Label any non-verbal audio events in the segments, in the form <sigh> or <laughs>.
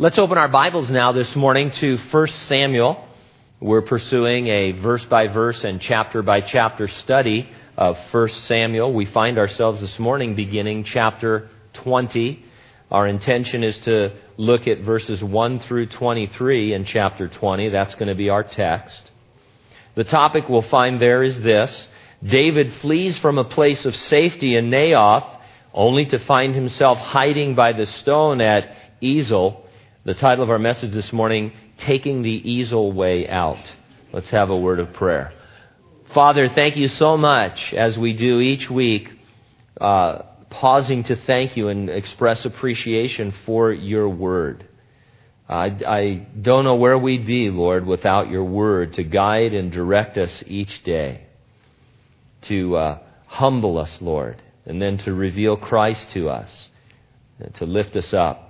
Let's open our Bibles now this morning to 1 Samuel. We're pursuing a verse by verse and chapter by chapter study of 1 Samuel. We find ourselves this morning beginning chapter 20. Our intention is to look at verses 1 through 23 in chapter 20. That's going to be our text. The topic we'll find there is this David flees from a place of safety in Naioth, only to find himself hiding by the stone at Ezel. The title of our message this morning, Taking the Ezel Way Out. Let's have a word of prayer. Father, thank you so much as we do each week. Uh, pausing to thank you and express appreciation for your word. I, I don't know where we'd be, Lord, without your word to guide and direct us each day, to uh, humble us, Lord, and then to reveal Christ to us, to lift us up,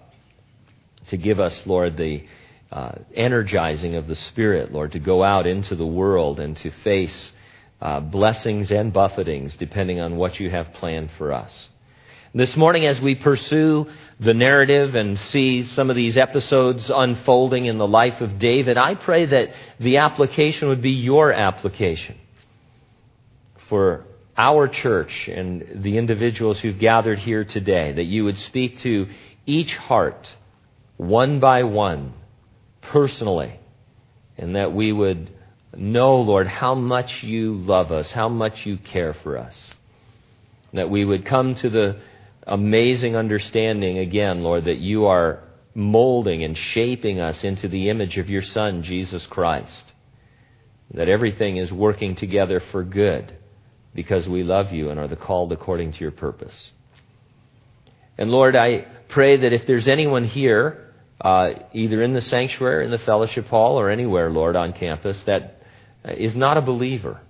to give us, Lord, the uh, energizing of the Spirit, Lord, to go out into the world and to face uh, blessings and buffetings depending on what you have planned for us. This morning, as we pursue the narrative and see some of these episodes unfolding in the life of David, I pray that the application would be your application for our church and the individuals who've gathered here today, that you would speak to each heart one by one, personally, and that we would know, Lord, how much you love us, how much you care for us. That we would come to the amazing understanding again, Lord, that you are molding and shaping us into the image of your Son, Jesus Christ. That everything is working together for good because we love you and are the called according to your purpose. And Lord, I pray that if there's anyone here, uh, either in the sanctuary, in the fellowship hall, or anywhere, Lord, on campus, that is not a believer,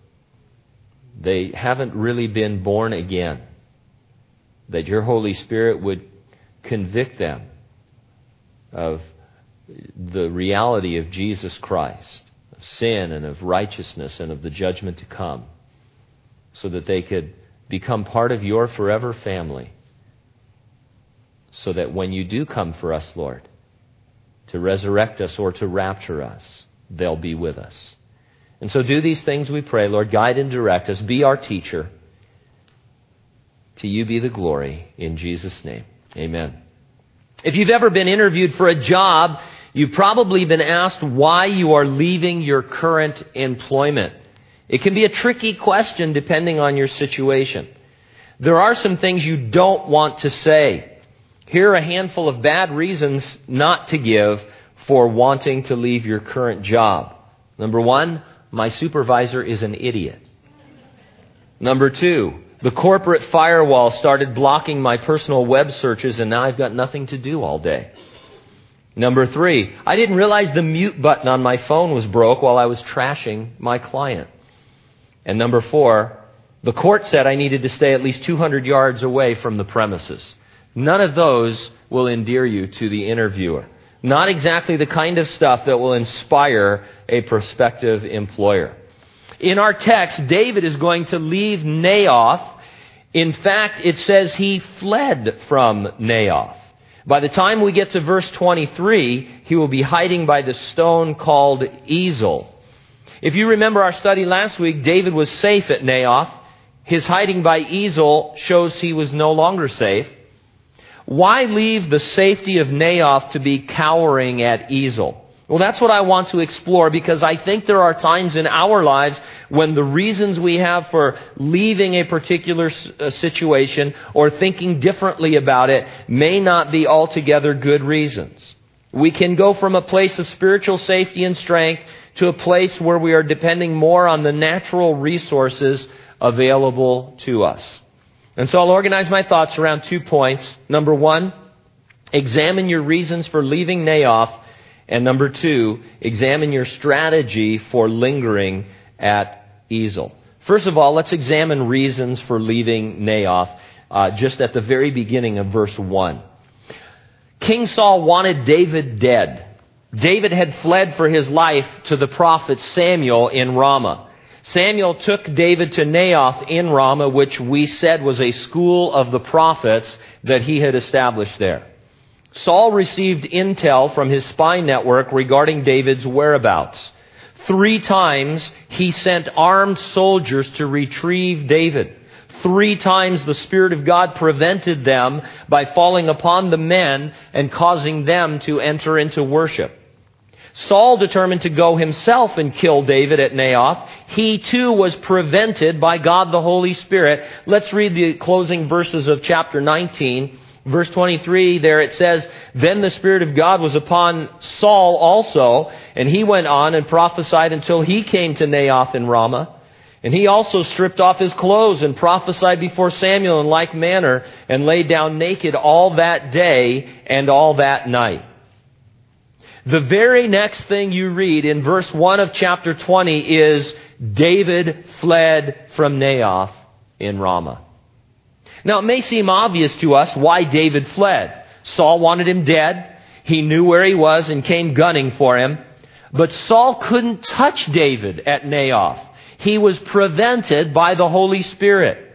they haven't really been born again that your Holy Spirit would convict them of the reality of Jesus Christ, of sin and of righteousness and of the judgment to come, so that they could become part of your forever family. So that when you do come for us, Lord, to resurrect us or to rapture us, they'll be with us. And so do these things, we pray, Lord. Guide and direct us. Be our teacher. To you be the glory in Jesus' name. Amen. If you've ever been interviewed for a job, you've probably been asked why you are leaving your current employment. It can be a tricky question depending on your situation. There are some things you don't want to say. Here are a handful of bad reasons not to give for wanting to leave your current job. Number one, my supervisor is an idiot. Number two, the corporate firewall started blocking my personal web searches, and now I've got nothing to do all day. Number three, I didn't realize the mute button on my phone was broke while I was trashing my client. And number four, the court said I needed to stay at least 200 yards away from the premises. None of those will endear you to the interviewer. Not exactly the kind of stuff that will inspire a prospective employer. In our text, David is going to leave Naioth. In fact, it says he fled from Naioth. By the time we get to verse 23, he will be hiding by the stone called Ezel. If you remember our study last week, David was safe at Naioth. His hiding by Ezel shows he was no longer safe. Why leave the safety of Naioth to be cowering at Ezel? Well, that's what I want to explore because I think there are times in our lives when the reasons we have for leaving a particular uh, situation or thinking differently about it may not be altogether good reasons. We can go from a place of spiritual safety and strength to a place where we are depending more on the natural resources available to us. And so I'll organize my thoughts around two points. Number one, examine your reasons for leaving Naioth and number two, examine your strategy for lingering at Ezel. First of all, let's examine reasons for leaving Naioth uh, just at the very beginning of verse 1. King Saul wanted David dead. David had fled for his life to the prophet Samuel in Ramah. Samuel took David to Naioth in Ramah, which we said was a school of the prophets that he had established there. Saul received intel from his spy network regarding David's whereabouts. Three times he sent armed soldiers to retrieve David. Three times the Spirit of God prevented them by falling upon the men and causing them to enter into worship. Saul determined to go himself and kill David at Naioth. He too was prevented by God the Holy Spirit. Let's read the closing verses of chapter 19. Verse 23, there it says, Then the Spirit of God was upon Saul also, and he went on and prophesied until he came to Naioth in Ramah. And he also stripped off his clothes and prophesied before Samuel in like manner, and lay down naked all that day and all that night. The very next thing you read in verse 1 of chapter 20 is David fled from Naioth in Ramah. Now, it may seem obvious to us why David fled. Saul wanted him dead. He knew where he was and came gunning for him. But Saul couldn't touch David at Naioth. He was prevented by the Holy Spirit.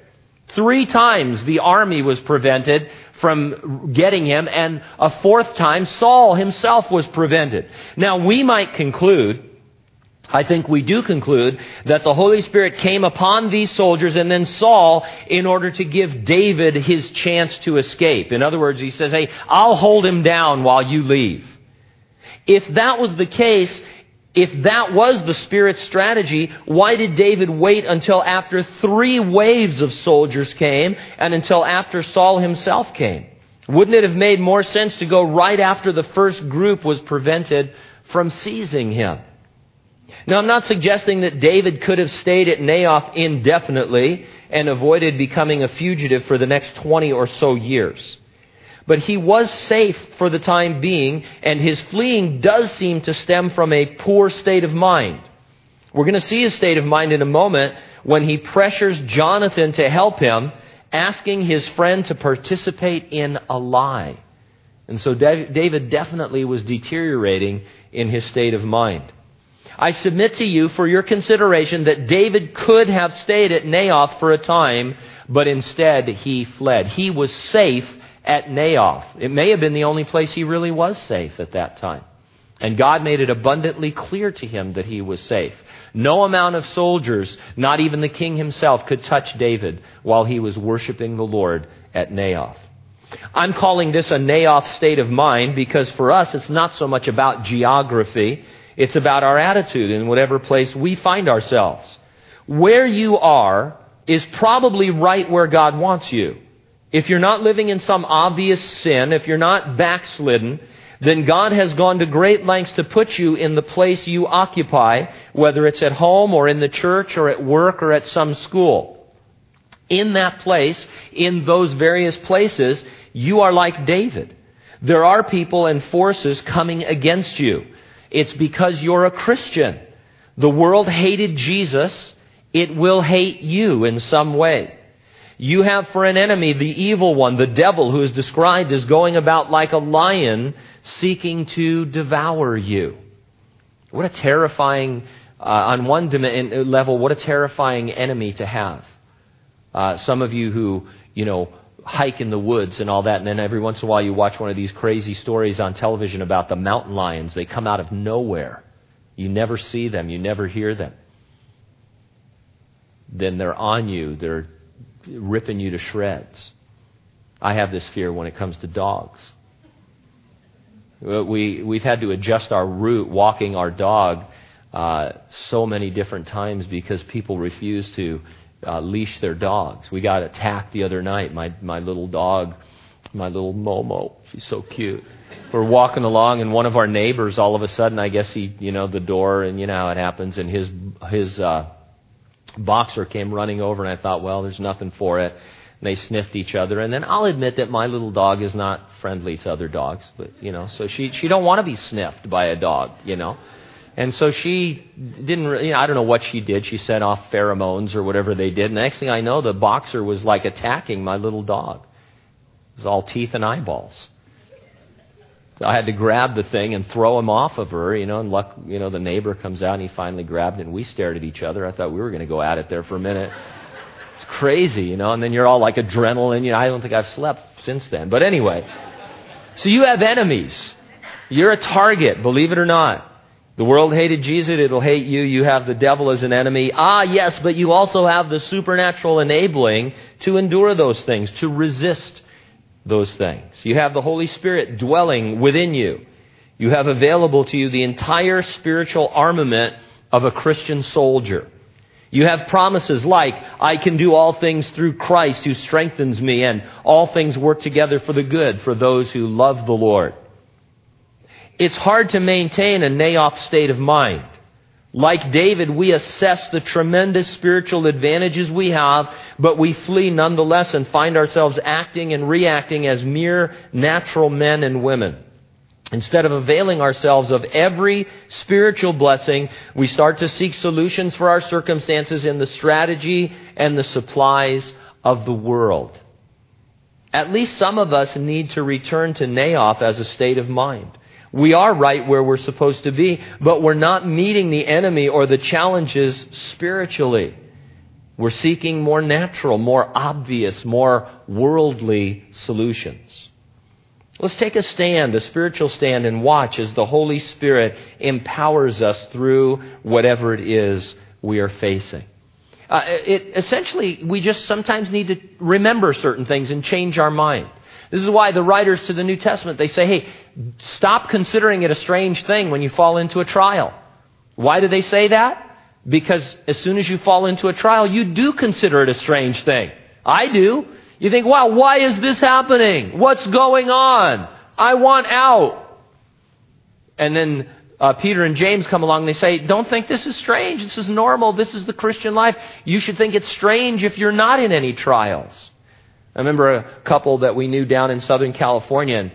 Three times the army was prevented from getting him, and a fourth time Saul himself was prevented. Now, we might conclude I think we do conclude that the Holy Spirit came upon these soldiers and then Saul in order to give David his chance to escape. In other words, he says, Hey, I'll hold him down while you leave. If that was the case, if that was the Spirit's strategy, why did David wait until after three waves of soldiers came and until after Saul himself came? Wouldn't it have made more sense to go right after the first group was prevented from seizing him? Now, I'm not suggesting that David could have stayed at Naioth indefinitely and avoided becoming a fugitive for the next 20 or so years. But he was safe for the time being, and his fleeing does seem to stem from a poor state of mind. We're going to see his state of mind in a moment when he pressures Jonathan to help him, asking his friend to participate in a lie. And so David definitely was deteriorating in his state of mind. I submit to you for your consideration that David could have stayed at Naioth for a time, but instead he fled. He was safe at Naioth. It may have been the only place he really was safe at that time. And God made it abundantly clear to him that he was safe. No amount of soldiers, not even the king himself, could touch David while he was worshiping the Lord at Naioth. I'm calling this a Naioth state of mind because for us it's not so much about geography it's about our attitude in whatever place we find ourselves. Where you are is probably right where God wants you. If you're not living in some obvious sin, if you're not backslidden, then God has gone to great lengths to put you in the place you occupy, whether it's at home or in the church or at work or at some school. In that place, in those various places, you are like David. There are people and forces coming against you. It's because you're a Christian. The world hated Jesus. It will hate you in some way. You have for an enemy the evil one, the devil, who is described as going about like a lion seeking to devour you. What a terrifying, uh, on one level, what a terrifying enemy to have. Uh, some of you who, you know, hike in the woods and all that, and then every once in a while you watch one of these crazy stories on television about the mountain lions. They come out of nowhere. You never see them, you never hear them. Then they're on you, they're ripping you to shreds. I have this fear when it comes to dogs. We, we've had to adjust our route walking our dog uh, so many different times because people refuse to uh, leash their dogs. We got attacked the other night. My my little dog, my little Momo, she's so cute. We're walking along, and one of our neighbors, all of a sudden, I guess he, you know, the door, and you know how it happens, and his his uh, boxer came running over, and I thought, well, there's nothing for it. And they sniffed each other, and then I'll admit that my little dog is not friendly to other dogs, but you know, so she she don't want to be sniffed by a dog, you know. And so she didn't, really, you know, I don't know what she did. She set off pheromones or whatever they did. And the next thing I know, the boxer was like attacking my little dog. It was all teeth and eyeballs. I had to grab the thing and throw him off of her, you know, and luck, you know, the neighbor comes out and he finally grabbed it and we stared at each other. I thought we were going to go at it there for a minute. It's crazy, you know, and then you're all like adrenaline, you know, I don't think I've slept since then. But anyway, So you have enemies. You're a target, believe it or not. The world hated Jesus, it'll hate you. You have the devil as an enemy. Ah, yes, but you also have the supernatural enabling to endure those things, to resist those things. You have the Holy Spirit dwelling within you. You have available to you the entire spiritual armament of a Christian soldier. You have promises like, I can do all things through Christ who strengthens me, and all things work together for the good for those who love the Lord. It's hard to maintain a Naioth state of mind. Like David, we assess the tremendous spiritual advantages we have, but we flee nonetheless and find ourselves acting and reacting as mere natural men and women. Instead of availing ourselves of every spiritual blessing, we start to seek solutions for our circumstances in the strategy and the supplies of the world. At least some of us need to return to Naioth as a state of mind. We are right where we're supposed to be, but we're not meeting the enemy or the challenges spiritually. We're seeking more natural, more obvious, more worldly solutions. Let's take a stand, a spiritual stand, and watch as the Holy Spirit empowers us through whatever it is we are facing. Uh, it, essentially, we just sometimes need to remember certain things and change our mind. This is why the writers to the New Testament, they say, hey, stop considering it a strange thing when you fall into a trial. Why do they say that? Because as soon as you fall into a trial, you do consider it a strange thing. I do. You think, wow, why is this happening? What's going on? I want out. And then uh, Peter and James come along and they say, Don't think this is strange. This is normal. This is the Christian life. You should think it's strange if you're not in any trials. I remember a couple that we knew down in Southern California, and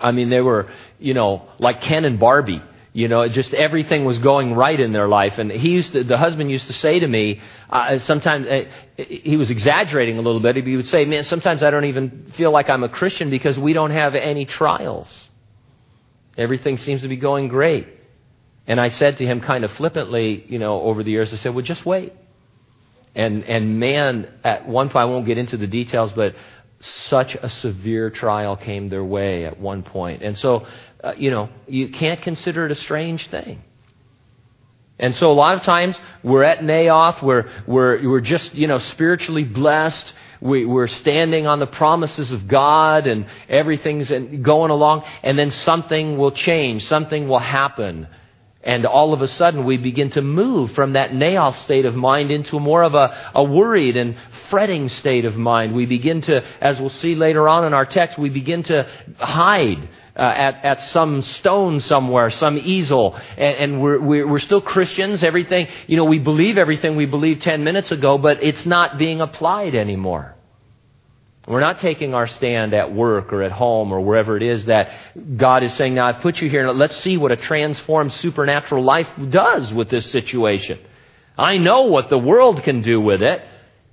I mean, they were, you know, like Ken and Barbie. You know, just everything was going right in their life. And he used to, the husband used to say to me, uh, sometimes, uh, he was exaggerating a little bit. He would say, man, sometimes I don't even feel like I'm a Christian because we don't have any trials. Everything seems to be going great. And I said to him kind of flippantly, you know, over the years, I said, well, just wait. And, and man, at one point, I won't get into the details, but such a severe trial came their way at one point. And so, uh, you know, you can't consider it a strange thing. And so a lot of times we're at Naioth, we're, we're, we're just, you know, spiritually blessed. We, we're standing on the promises of God and everything's going along, and then something will change, something will happen and all of a sudden, we begin to move from that Naioth state of mind into more of a, a worried and fretting state of mind. We begin to, as we'll see later on in our text, we begin to hide uh, at, at some stone somewhere, some Ezel, and, and we're, we're still Christians. Everything, you know, we believe everything we believed 10 minutes ago, but it's not being applied anymore. We're not taking our stand at work or at home or wherever it is that God is saying, now I've put you here, and let's see what a transformed supernatural life does with this situation. I know what the world can do with it.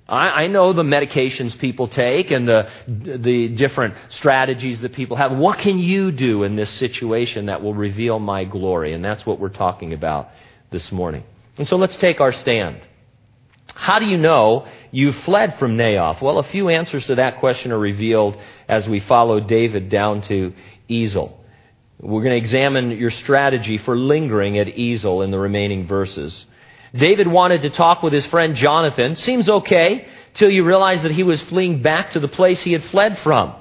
I, I know the medications people take and the, the different strategies that people have. What can you do in this situation that will reveal my glory? And that's what we're talking about this morning. And so let's take our stand. How do you know you fled from Naioth? Well, a few answers to that question are revealed as we follow David down to Ezel. We're going to examine your strategy for lingering at Ezel in the remaining verses. David wanted to talk with his friend Jonathan. Seems okay till you realize that he was fleeing back to the place he had fled from.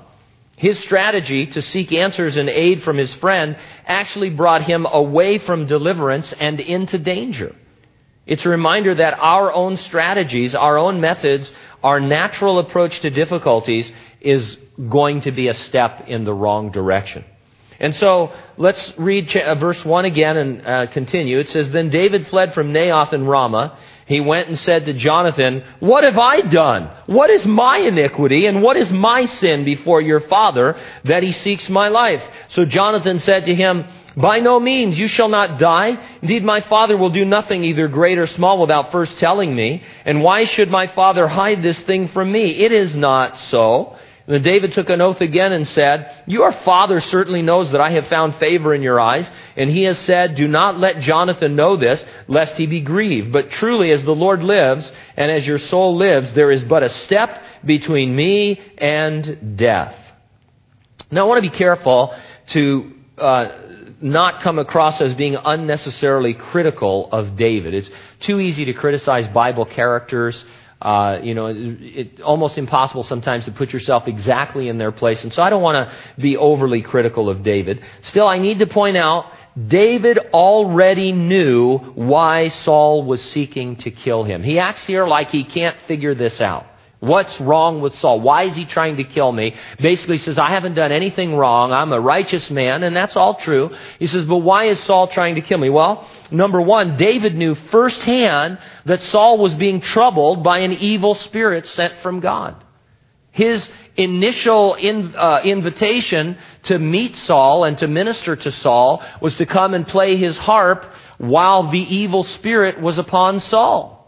His strategy to seek answers and aid from his friend actually brought him away from deliverance and into danger. It's a reminder that our own strategies, our own methods, our natural approach to difficulties is going to be a step in the wrong direction. And so let's read uh, verse 1 again and uh, continue. It says, Then David fled from Naioth and Ramah. He went and said to Jonathan, What have I done? What is my iniquity and what is my sin before your father that he seeks my life? So Jonathan said to him, by no means, you shall not die. Indeed, my father will do nothing, either great or small, without first telling me. And why should my father hide this thing from me? It is not so. And then David took an oath again and said, Your father certainly knows that I have found favor in your eyes. And he has said, Do not let Jonathan know this, lest he be grieved. But truly, as the Lord lives, and as your soul lives, there is but a step between me and death. Now, I want to be careful to uh, not come across as being unnecessarily critical of David. It's too easy to criticize Bible characters. Uh, you know, it's almost impossible sometimes to put yourself exactly in their place. And so I don't want to be overly critical of David. Still, I need to point out David already knew why Saul was seeking to kill him. He acts here like he can't figure this out. What's wrong with Saul? Why is he trying to kill me? Basically says, I haven't done anything wrong. I'm a righteous man, and that's all true. He says, but why is Saul trying to kill me? Well, number one, David knew firsthand that Saul was being troubled by an evil spirit sent from God. His initial in, uh, invitation to meet Saul and to minister to Saul was to come and play his harp while the evil spirit was upon Saul.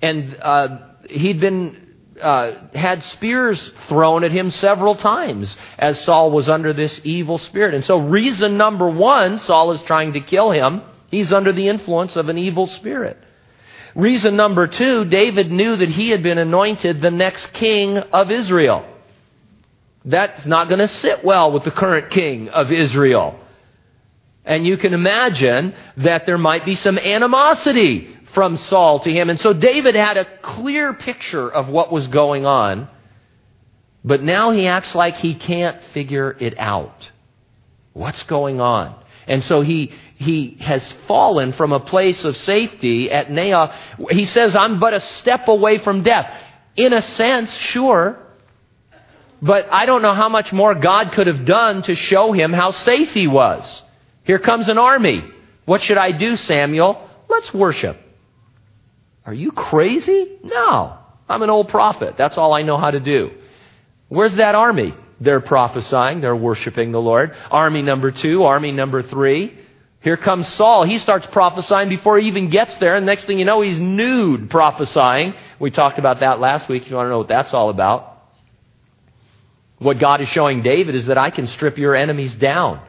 And uh, he'd been uh, had spears thrown at him several times as Saul was under this evil spirit. And so, reason number one, Saul is trying to kill him. He's under the influence of an evil spirit. Reason number two, David knew that he had been anointed the next king of Israel. That's not going to sit well with the current king of Israel. And you can imagine that there might be some animosity from Saul to him. And so David had a clear picture of what was going on, but now he acts like he can't figure it out. What's going on? And so he, he has fallen from a place of safety at Naioth. He says, I'm but a step away from death. In a sense, sure. But I don't know how much more God could have done to show him how safe he was. Here comes an army. What should I do, Samuel? Let's worship. Are you crazy? No. I'm an old prophet. That's all I know how to do. Where's that army? They're prophesying. They're worshiping the Lord. Army number two, army number three. Here comes Saul. He starts prophesying before he even gets there. And next thing you know, he's nude prophesying. We talked about that last week if you want to know what that's all about. What God is showing David is that I can strip your enemies down.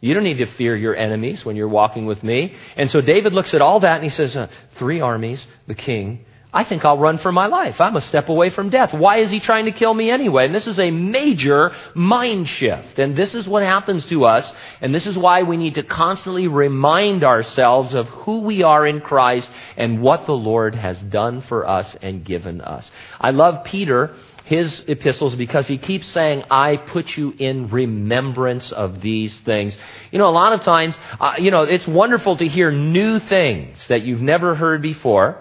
You don't need to fear your enemies when you're walking with me. And so David looks at all that and he says, uh, Three armies, the king. I think I'll run for my life. I'm a step away from death. Why is he trying to kill me anyway? And this is a major mind shift. And this is what happens to us. And this is why we need to constantly remind ourselves of who we are in Christ and what the Lord has done for us and given us. I love Peter his epistles because he keeps saying, I put you in remembrance of these things. You know, a lot of times, uh, you know, it's wonderful to hear new things that you've never heard before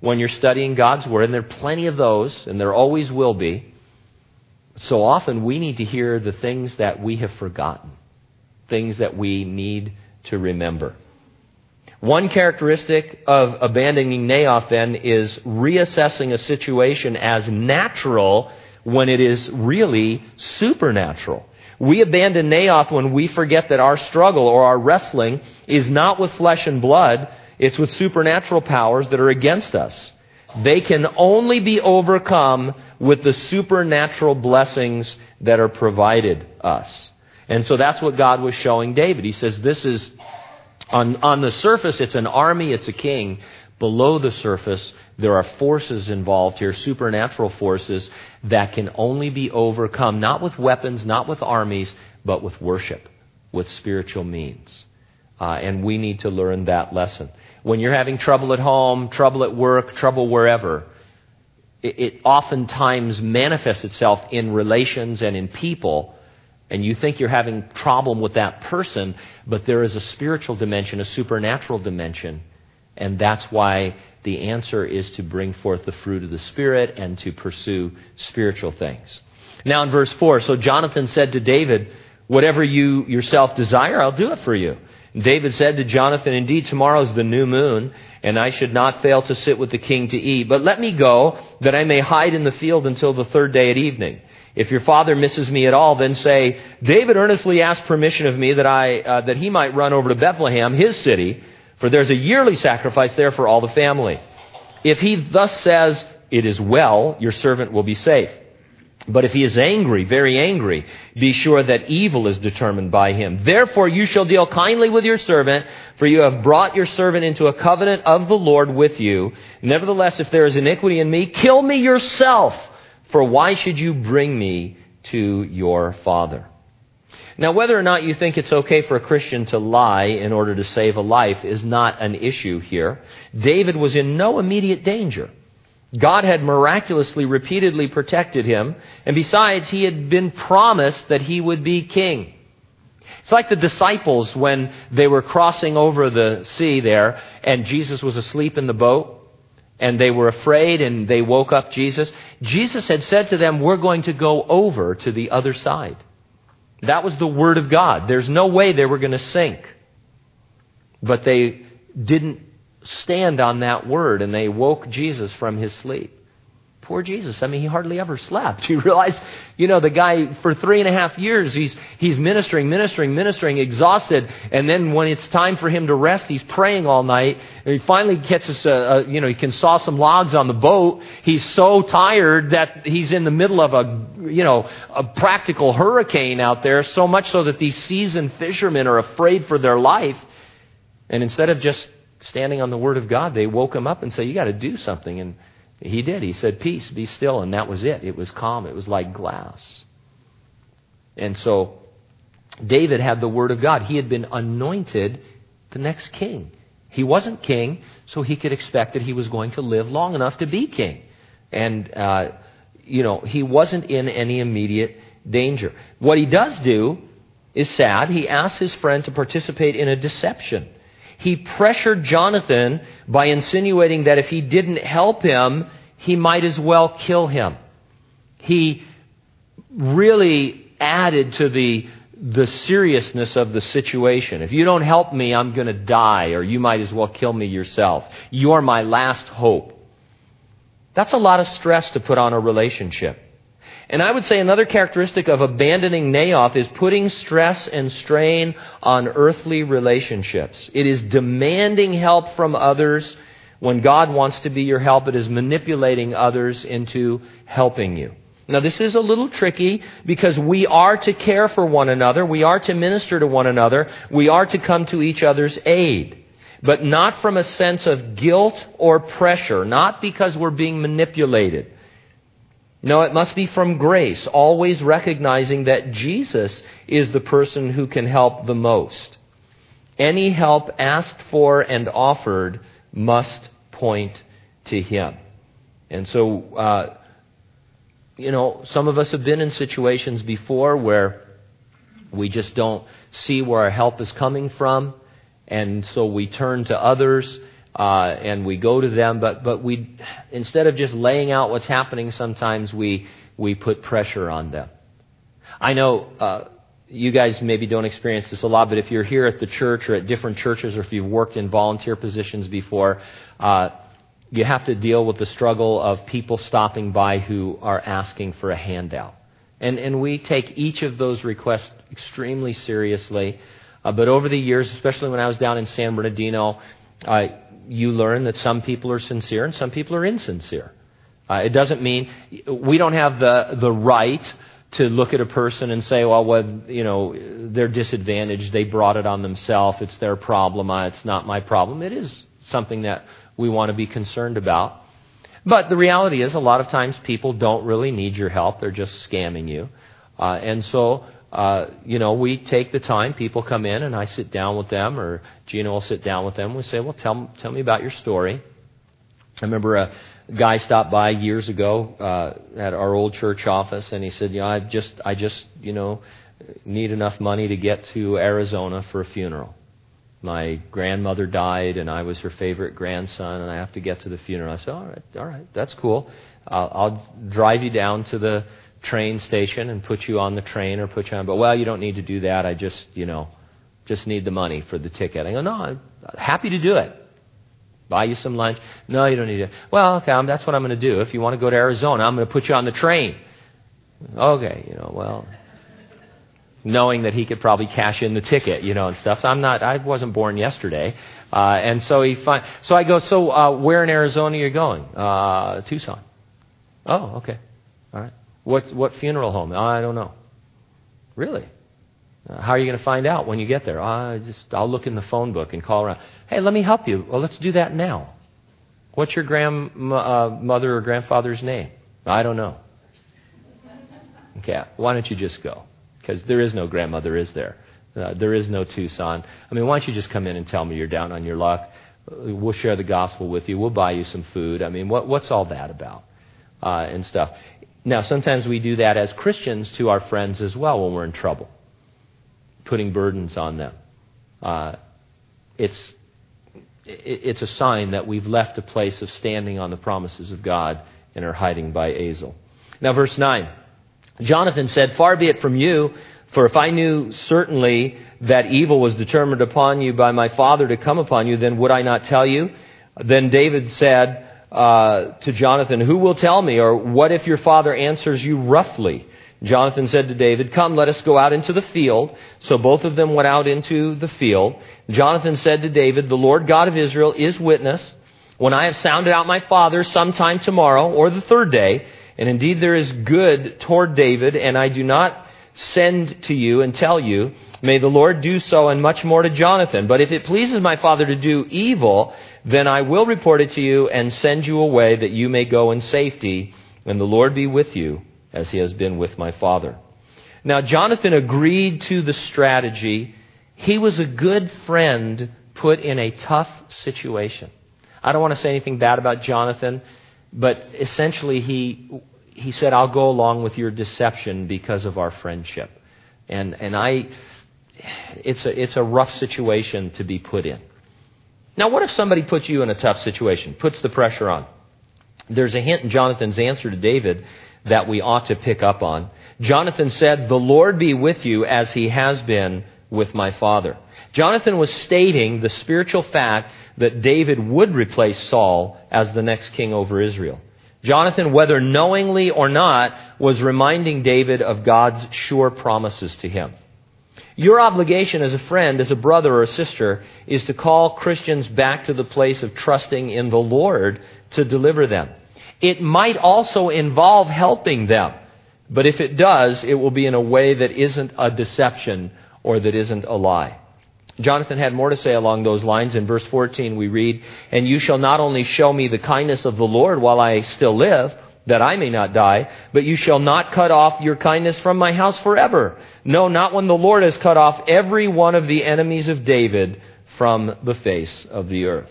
when you're studying God's Word, and there are plenty of those, and there always will be. So often we need to hear the things that we have forgotten, things that we need to remember. One characteristic of abandoning Naioth then is reassessing a situation as natural when it is really supernatural. We abandon Naioth when we forget that our struggle or our wrestling is not with flesh and blood, it's with supernatural powers that are against us. They can only be overcome with the supernatural blessings that are provided us. And so that's what God was showing David. He says, This is on, on the surface, it's an army, it's a king. Below the surface, there are forces involved here, supernatural forces that can only be overcome, not with weapons, not with armies, but with worship, with spiritual means. Uh, and we need to learn that lesson. When you're having trouble at home, trouble at work, trouble wherever, it, it oftentimes manifests itself in relations and in people and you think you're having problem with that person, but there is a spiritual dimension, a supernatural dimension, and that's why the answer is to bring forth the fruit of the Spirit and to pursue spiritual things. Now in verse 4, so Jonathan said to David, Whatever you yourself desire, I'll do it for you. David said to Jonathan, Indeed, tomorrow is the new moon, and I should not fail to sit with the king to eat. But let me go, that I may hide in the field until the third day at evening. If your father misses me at all, then say, David earnestly asked permission of me that, I, uh, that he might run over to Bethlehem, his city, for there's a yearly sacrifice there for all the family. If he thus says, It is well, your servant will be safe. But if he is angry, very angry, be sure that evil is determined by him. Therefore you shall deal kindly with your servant, for you have brought your servant into a covenant of the Lord with you. Nevertheless, if there is iniquity in me, kill me yourself for why should you bring me to your Father. Now, whether or not you think it's okay for a Christian to lie in order to save a life is not an issue here. David was in no immediate danger. God had miraculously, repeatedly protected him, and besides, he had been promised that he would be king. It's like the disciples when they were crossing over the sea there, and Jesus was asleep in the boat, and they were afraid, and they woke up Jesus. Jesus had said to them, We're going to go over to the other side. That was the Word of God. There's no way they were going to sink. But they didn't stand on that word and they woke Jesus from his sleep. Poor Jesus. I mean, he hardly ever slept. <laughs> You realize, you know, the guy for three and a half years, he's, he's ministering, ministering, ministering, exhausted. And then when it's time for him to rest, he's praying all night. And he finally gets us, a, a, you know, he can saw some logs on the boat. He's so tired that he's in the middle of a, you know, a practical hurricane out there, so much so that these seasoned fishermen are afraid for their life. And instead of just standing on the Word of God, they woke him up and said, You got to do something. And he did. He said, Peace, be still. And that was it. It was calm. It was like glass. And so David had the Word of God. He had been anointed the next king. He wasn't king, so he could expect that he was going to live long enough to be king. And, uh, you know, he wasn't in any immediate danger. What he does do is sad. He asks his friend to participate in a deception he pressured Jonathan by insinuating that if he didn't help him, he might as well kill him. He really added to the, the seriousness of the situation. If you don't help me, I'm going to die, or you might as well kill me yourself. You're my last hope. That's a lot of stress to put on a relationship. And I would say another characteristic of abandoning Naioth is putting stress and strain on earthly relationships. It is demanding help from others when God wants to be your help. It is manipulating others into helping you. Now, this is a little tricky because we are to care for one another. We are to minister to one another. We are to come to each other's aid. But not from a sense of guilt or pressure, not because we're being manipulated. No, it must be from grace, always recognizing that Jesus is the person who can help the most. Any help asked for and offered must point to Him. And so, uh, you know, some of us have been in situations before where we just don't see where our help is coming from, and so we turn to others uh, and we go to them, but, but we, instead of just laying out what's happening, sometimes we, we put pressure on them. I know uh, you guys maybe don't experience this a lot, but if you're here at the church or at different churches or if you've worked in volunteer positions before, uh, you have to deal with the struggle of people stopping by who are asking for a handout. And, and we take each of those requests extremely seriously. Uh, but over the years, especially when I was down in San Bernardino, uh, you learn that some people are sincere and some people are insincere. Uh, it doesn't mean we don't have the, the right to look at a person and say, well, well, you know, they're disadvantaged. They brought it on themselves. It's their problem. Uh, it's not my problem. It is something that we want to be concerned about. But the reality is, a lot of times people don't really need your help. They're just scamming you. Uh, and so uh, you know, we take the time. People come in, and I sit down with them, or Gina will sit down with them. We say, "Well, tell tell me about your story." I remember a guy stopped by years ago uh, at our old church office, and he said, "You know, I just I just you know need enough money to get to Arizona for a funeral. My grandmother died, and I was her favorite grandson, and I have to get to the funeral." I said, "All right, all right, that's cool. I'll, I'll drive you down to the." Train station and put you on the train or put you on, but well, you don't need to do that. I just, you know, just need the money for the ticket. I go, no, I'm happy to do it. Buy you some lunch. No, you don't need it. Well, okay, I'm, that's what I'm going to do. If you want to go to Arizona, I'm going to put you on the train. Okay, you know, well, knowing that he could probably cash in the ticket, you know, and stuff. So I'm not, I wasn't born yesterday. Uh, and so he find, so I go, so, uh, where in Arizona are you going? Uh, Tucson. Oh, okay. All right. What, what funeral home? I don't know. Really? Uh, how are you going to find out when you get there? I just, I'll look in the phone book and call around. Hey, let me help you. Well, let's do that now. What's your grandmother uh, or grandfather's name? I don't know. Okay, why don't you just go? Because there is no grandmother, is there? Uh, there is no Tucson. I mean, why don't you just come in and tell me you're down on your luck? We'll share the gospel with you. We'll buy you some food. I mean, what, what's all that about? Uh, and stuff. Now, sometimes we do that as Christians to our friends as well when we're in trouble, putting burdens on them. Uh, it's, it's a sign that we've left a place of standing on the promises of God and are hiding by Ezel. Now, verse 9. Jonathan said, Far be it from you, for if I knew certainly that evil was determined upon you by my father to come upon you, then would I not tell you? Then David said uh, to Jonathan, Who will tell me? Or what if your father answers you roughly? Jonathan said to David, Come, let us go out into the field. So both of them went out into the field. Jonathan said to David, The Lord God of Israel is witness. When I have sounded out my father sometime tomorrow or the third day, and indeed there is good toward David, and I do not send to you and tell you, may the Lord do so and much more to Jonathan. But if it pleases my father to do evil, then I will report it to you and send you away that you may go in safety, and the Lord be with you as he has been with my father. Now, Jonathan agreed to the strategy. He was a good friend put in a tough situation. I don't want to say anything bad about Jonathan, but essentially he, he said, I'll go along with your deception because of our friendship. And, and I, it's a, it's a rough situation to be put in. Now, what if somebody puts you in a tough situation, puts the pressure on? There's a hint in Jonathan's answer to David that we ought to pick up on. Jonathan said, The Lord be with you as he has been with my father. Jonathan was stating the spiritual fact that David would replace Saul as the next king over Israel. Jonathan, whether knowingly or not, was reminding David of God's sure promises to him. Your obligation as a friend, as a brother or a sister, is to call Christians back to the place of trusting in the Lord to deliver them. It might also involve helping them, but if it does, it will be in a way that isn't a deception or that isn't a lie. Jonathan had more to say along those lines. In verse 14, we read, And you shall not only show me the kindness of the Lord while I still live, that I may not die, but you shall not cut off your kindness from my house forever. No, not when the Lord has cut off every one of the enemies of David from the face of the earth.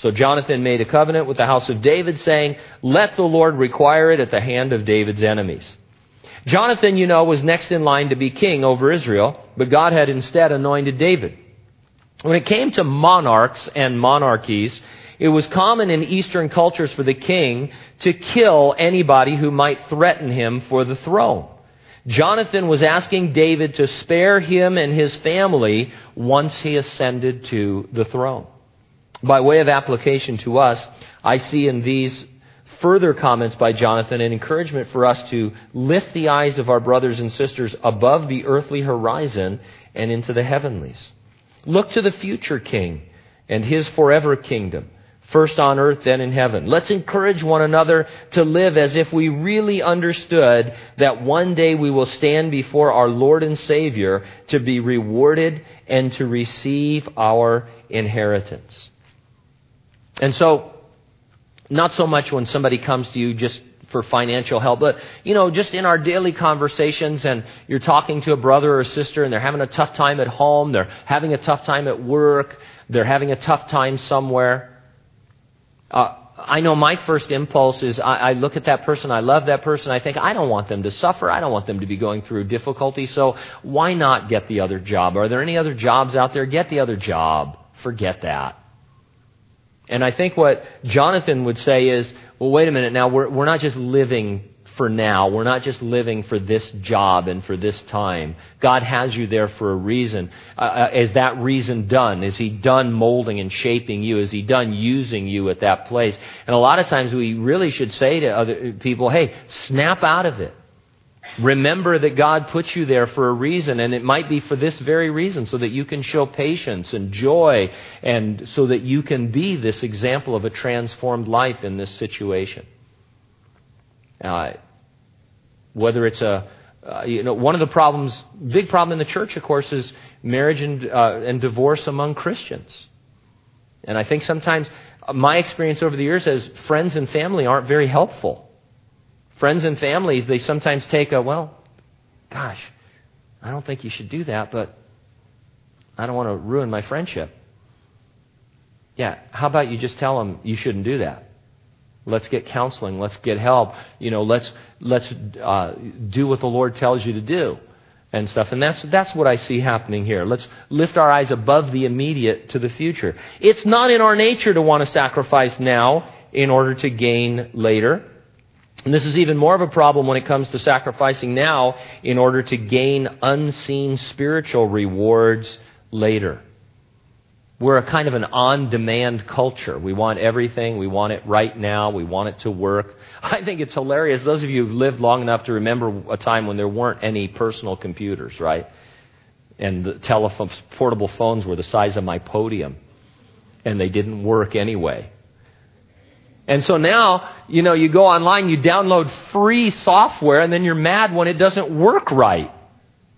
So Jonathan made a covenant with the house of David, saying, Let the Lord require it at the hand of David's enemies. Jonathan, you know, was next in line to be king over Israel, but God had instead anointed David. When it came to monarchs and monarchies, it was common in Eastern cultures for the king to kill anybody who might threaten him for the throne. Jonathan was asking David to spare him and his family once he ascended to the throne. By way of application to us, I see in these further comments by Jonathan an encouragement for us to lift the eyes of our brothers and sisters above the earthly horizon and into the heavenlies. Look to the future king and his forever kingdom, first on earth, then in heaven. Let's encourage one another to live as if we really understood that one day we will stand before our Lord and Savior to be rewarded and to receive our inheritance. And so, not so much when somebody comes to you just for financial help. But, you know, just in our daily conversations and you're talking to a brother or sister and they're having a tough time at home, they're having a tough time at work, they're having a tough time somewhere. Uh, I know my first impulse is I, I look at that person, I love that person, I think I don't want them to suffer, I don't want them to be going through difficulty, so why not get the other job? Are there any other jobs out there? Get the other job. Forget that. And I think what Jonathan would say is, well, wait a minute now, we're, we're not just living for now. We're not just living for this job and for this time. God has you there for a reason. Uh, uh, is that reason done? Is He done molding and shaping you? Is He done using you at that place? And a lot of times we really should say to other people, hey, snap out of it. Remember that God put you there for a reason, and it might be for this very reason, so that you can show patience and joy, and so that you can be this example of a transformed life in this situation. Uh, whether it's a, uh, you know, one of the problems, big problem in the church, of course, is marriage and, uh, and divorce among Christians. And I think sometimes my experience over the years is friends and family aren't very helpful friends and families, they sometimes take a, well, gosh, I don't think you should do that, but I don't want to ruin my friendship. Yeah, how about you just tell them you shouldn't do that? Let's get counseling. Let's get help. You know, let's let's uh, do what the Lord tells you to do, and stuff. And that's that's what I see happening here. Let's lift our eyes above the immediate to the future. It's not in our nature to want to sacrifice now in order to gain later. And this is even more of a problem when it comes to sacrificing now in order to gain unseen spiritual rewards later. We're a kind of an on demand culture. We want everything. We want it right now. We want it to work. <laughs> I think it's hilarious. Those of you who've lived long enough to remember a time when there weren't any personal computers, right? And the telephone, portable phones were the size of my podium. And they didn't work anyway. And so now, you know, you go online, you download free software, and then you're mad when it doesn't work right.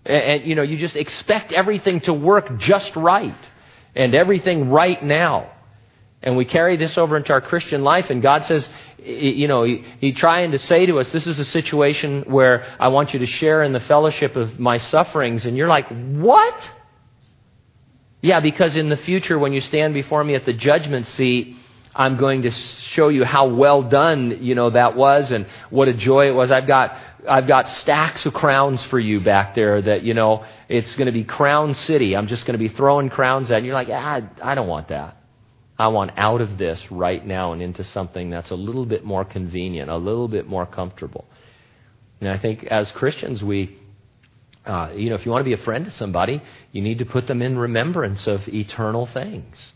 And, and, you know, you just expect everything to work just right and everything right now. And we carry this over into our Christian life, and God says, you know, He's he trying to say to us, this is a situation where I want you to share in the fellowship of my sufferings. And you're like, what? Yeah, because in the future, when you stand before me at the judgment seat, I'm going to show you how well done, you know, that was and what a joy it was. I've got, I've got stacks of crowns for you back there that, you know, it's going to be crown city. I'm just going to be throwing crowns at you. You're like, ah, I don't want that. I want out of this right now and into something that's a little bit more convenient, a little bit more comfortable. And I think as Christians, we, uh, you know, if you want to be a friend to somebody, you need to put them in remembrance of eternal things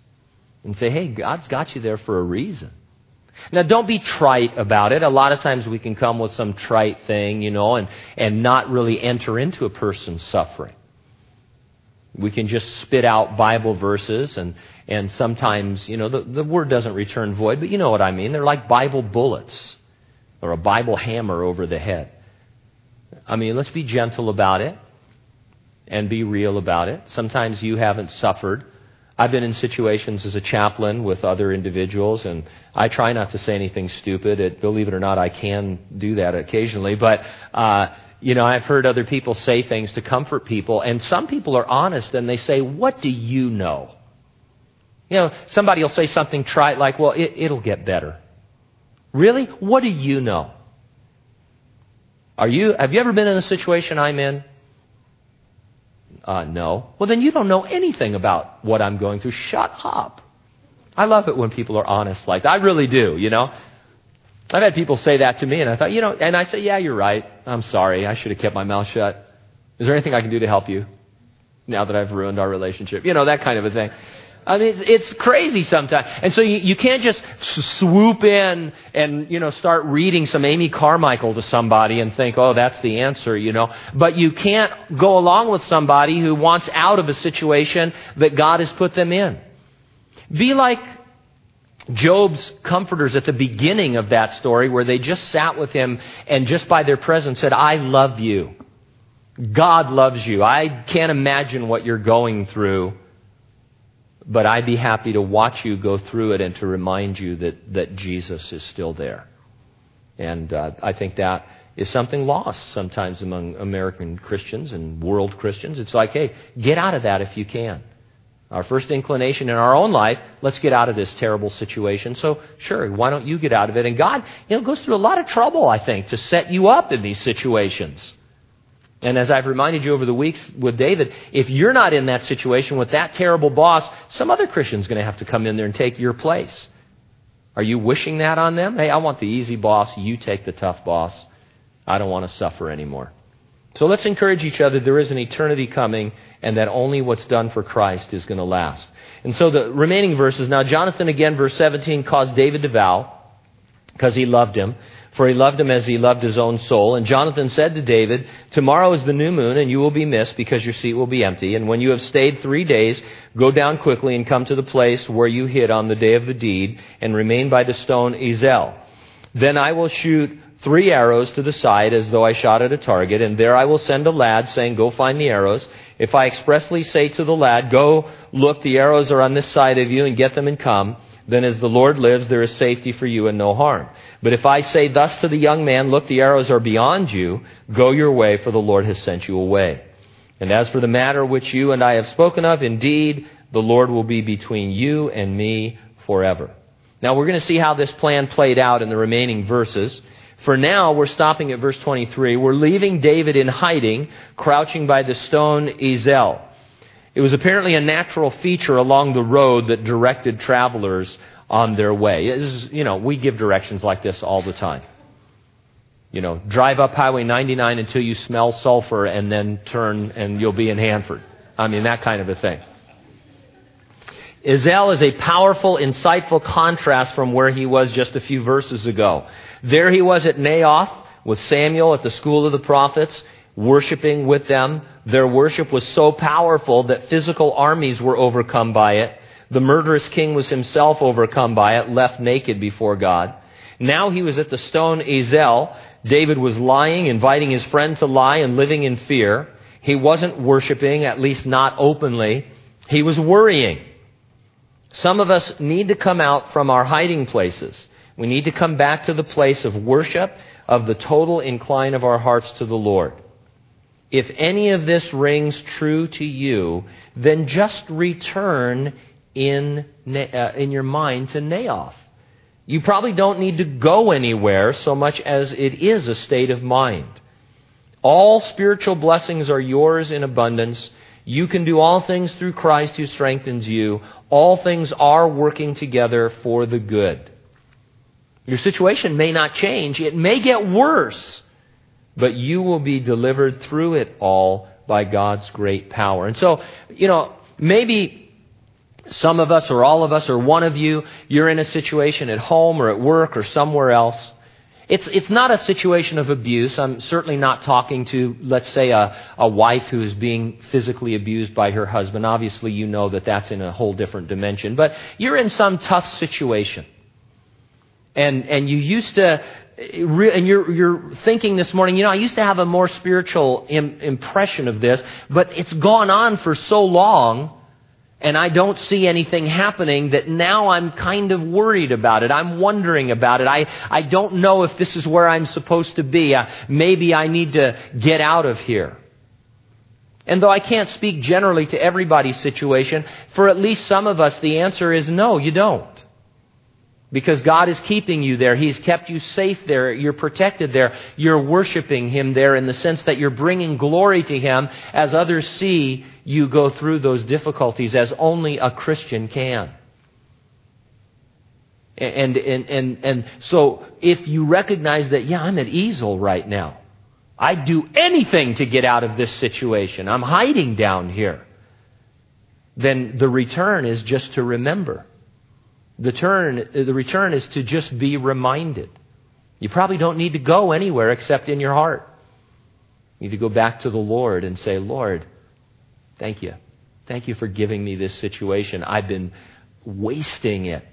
and say, hey, God's got you there for a reason. Now, don't be trite about it. A lot of times we can come with some trite thing, you know, and, and not really enter into a person's suffering. We can just spit out Bible verses, and, and sometimes, you know, the, the word doesn't return void, but you know what I mean. They're like Bible bullets or a Bible hammer over the head. I mean, let's be gentle about it and be real about it. Sometimes you haven't suffered I've been in situations as a chaplain with other individuals, and I try not to say anything stupid. It, believe it or not, I can do that occasionally. But, uh, you know, I've heard other people say things to comfort people, and some people are honest and they say, What do you know? You know, somebody will say something trite like, Well, it, it'll get better. Really? What do you know? Are you, have you ever been in a situation I'm in? Uh, no. Well, then you don't know anything about what I'm going through. Shut up. I love it when people are honest like that. I really do, you know. I've had people say that to me, and I thought, you know, and I say, yeah, you're right. I'm sorry. I should have kept my mouth shut. Is there anything I can do to help you now that I've ruined our relationship? You know, that kind of a thing. I mean, it's crazy sometimes. And so you, you can't just swoop in and, you know, start reading some Amy Carmichael to somebody and think, oh, that's the answer, you know. But you can't go along with somebody who wants out of a situation that God has put them in. Be like Job's comforters at the beginning of that story where they just sat with him and just by their presence said, I love you. God loves you. I can't imagine what you're going through but I'd be happy to watch you go through it and to remind you that, that Jesus is still there. And uh, I think that is something lost sometimes among American Christians and world Christians. It's like, hey, get out of that if you can. Our first inclination in our own life, let's get out of this terrible situation. So, sure, why don't you get out of it? And God, you know, goes through a lot of trouble, I think, to set you up in these situations. And as I've reminded you over the weeks with David, if you're not in that situation with that terrible boss, some other Christian's going to have to come in there and take your place. Are you wishing that on them? Hey, I want the easy boss. You take the tough boss. I don't want to suffer anymore. So let's encourage each other. There is an eternity coming, and that only what's done for Christ is going to last. And so the remaining verses now, Jonathan again, verse 17, caused David to vow because he loved him for he loved him as he loved his own soul. And Jonathan said to David, Tomorrow is the new moon, and you will be missed because your seat will be empty. And when you have stayed three days, go down quickly and come to the place where you hid on the day of the deed, and remain by the stone Ezel. Then I will shoot three arrows to the side as though I shot at a target, and there I will send a lad saying, Go find the arrows. If I expressly say to the lad, Go, look, the arrows are on this side of you, and get them and come, then as the Lord lives, there is safety for you and no harm. But if I say thus to the young man, Look, the arrows are beyond you, go your way, for the Lord has sent you away. And as for the matter which you and I have spoken of, indeed, the Lord will be between you and me forever. Now we're going to see how this plan played out in the remaining verses. For now, we're stopping at verse 23. We're leaving David in hiding, crouching by the stone Ezel. It was apparently a natural feature along the road that directed travelers on their way. Is, you know, we give directions like this all the time. You know, drive up Highway 99 until you smell sulfur and then turn and you'll be in Hanford. I mean, that kind of a thing. Ezel is a powerful, insightful contrast from where he was just a few verses ago. There he was at Naioth with Samuel at the school of the prophets worshiping with them. Their worship was so powerful that physical armies were overcome by it. The murderous king was himself overcome by it, left naked before God. Now he was at the stone Ezel. David was lying, inviting his friend to lie, and living in fear. He wasn't worshiping, at least not openly. He was worrying. Some of us need to come out from our hiding places. We need to come back to the place of worship, of the total incline of our hearts to the Lord. If any of this rings true to you, then just return in, uh, in your mind to Naioth. You probably don't need to go anywhere so much as it is a state of mind. All spiritual blessings are yours in abundance. You can do all things through Christ who strengthens you. All things are working together for the good. Your situation may not change. It may get worse but you will be delivered through it all by God's great power. And so, you know, maybe some of us or all of us or one of you, you're in a situation at home or at work or somewhere else. It's, it's not a situation of abuse. I'm certainly not talking to, let's say, a, a wife who is being physically abused by her husband. Obviously, you know that that's in a whole different dimension. But you're in some tough situation. And, and you used to and you're, you're thinking this morning, you know, I used to have a more spiritual Im- impression of this, but it's gone on for so long, and I don't see anything happening that now I'm kind of worried about it. I'm wondering about it. I, I don't know if this is where I'm supposed to be. Uh, maybe I need to get out of here. And though I can't speak generally to everybody's situation, for at least some of us, the answer is no, you don't. Because God is keeping you there. He's kept you safe there. You're protected there. You're worshiping Him there in the sense that you're bringing glory to Him as others see you go through those difficulties as only a Christian can. And, and, and, and so if you recognize that, yeah, I'm at Ezel right now. I'd do anything to get out of this situation. I'm hiding down here. Then the return is just to remember the, turn, the return is to just be reminded. You probably don't need to go anywhere except in your heart. You need to go back to the Lord and say, Lord, thank you. Thank you for giving me this situation. I've been wasting it.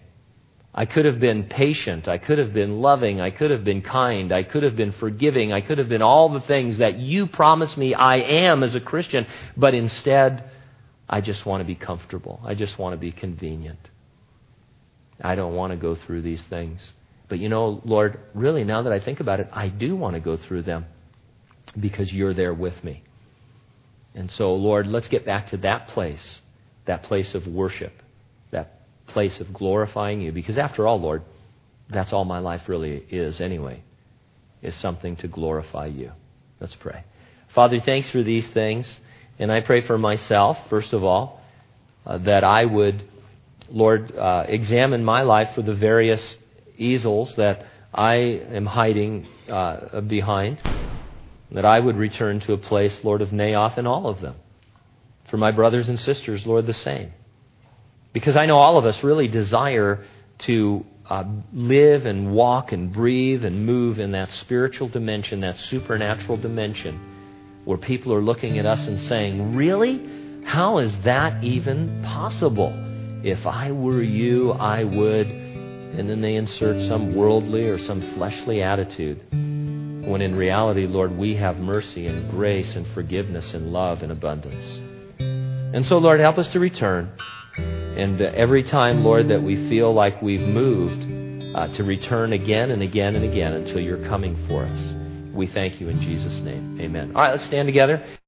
I could have been patient. I could have been loving. I could have been kind. I could have been forgiving. I could have been all the things that you promised me I am as a Christian. But instead, I just want to be comfortable. I just want to be convenient. I don't want to go through these things. But you know, Lord, really, now that I think about it, I do want to go through them because you're there with me. And so, Lord, let's get back to that place, that place of worship, that place of glorifying you. Because after all, Lord, that's all my life really is anyway, is something to glorify you. Let's pray. Father, thanks for these things. And I pray for myself, first of all, uh, that I would Lord, uh, examine my life for the various Ezels that I am hiding uh, behind, that I would return to a place, Lord, of Naioth in all of them. For my brothers and sisters, Lord, the same. Because I know all of us really desire to uh, live and walk and breathe and move in that spiritual dimension, that supernatural dimension, where people are looking at us and saying, Really? How is that even possible? If I were you, I would. And then they insert some worldly or some fleshly attitude. When in reality, Lord, we have mercy and grace and forgiveness and love and abundance. And so, Lord, help us to return. And every time, Lord, that we feel like we've moved, uh, to return again and again and again until you're coming for us. We thank you in Jesus' name. Amen. All right, let's stand together.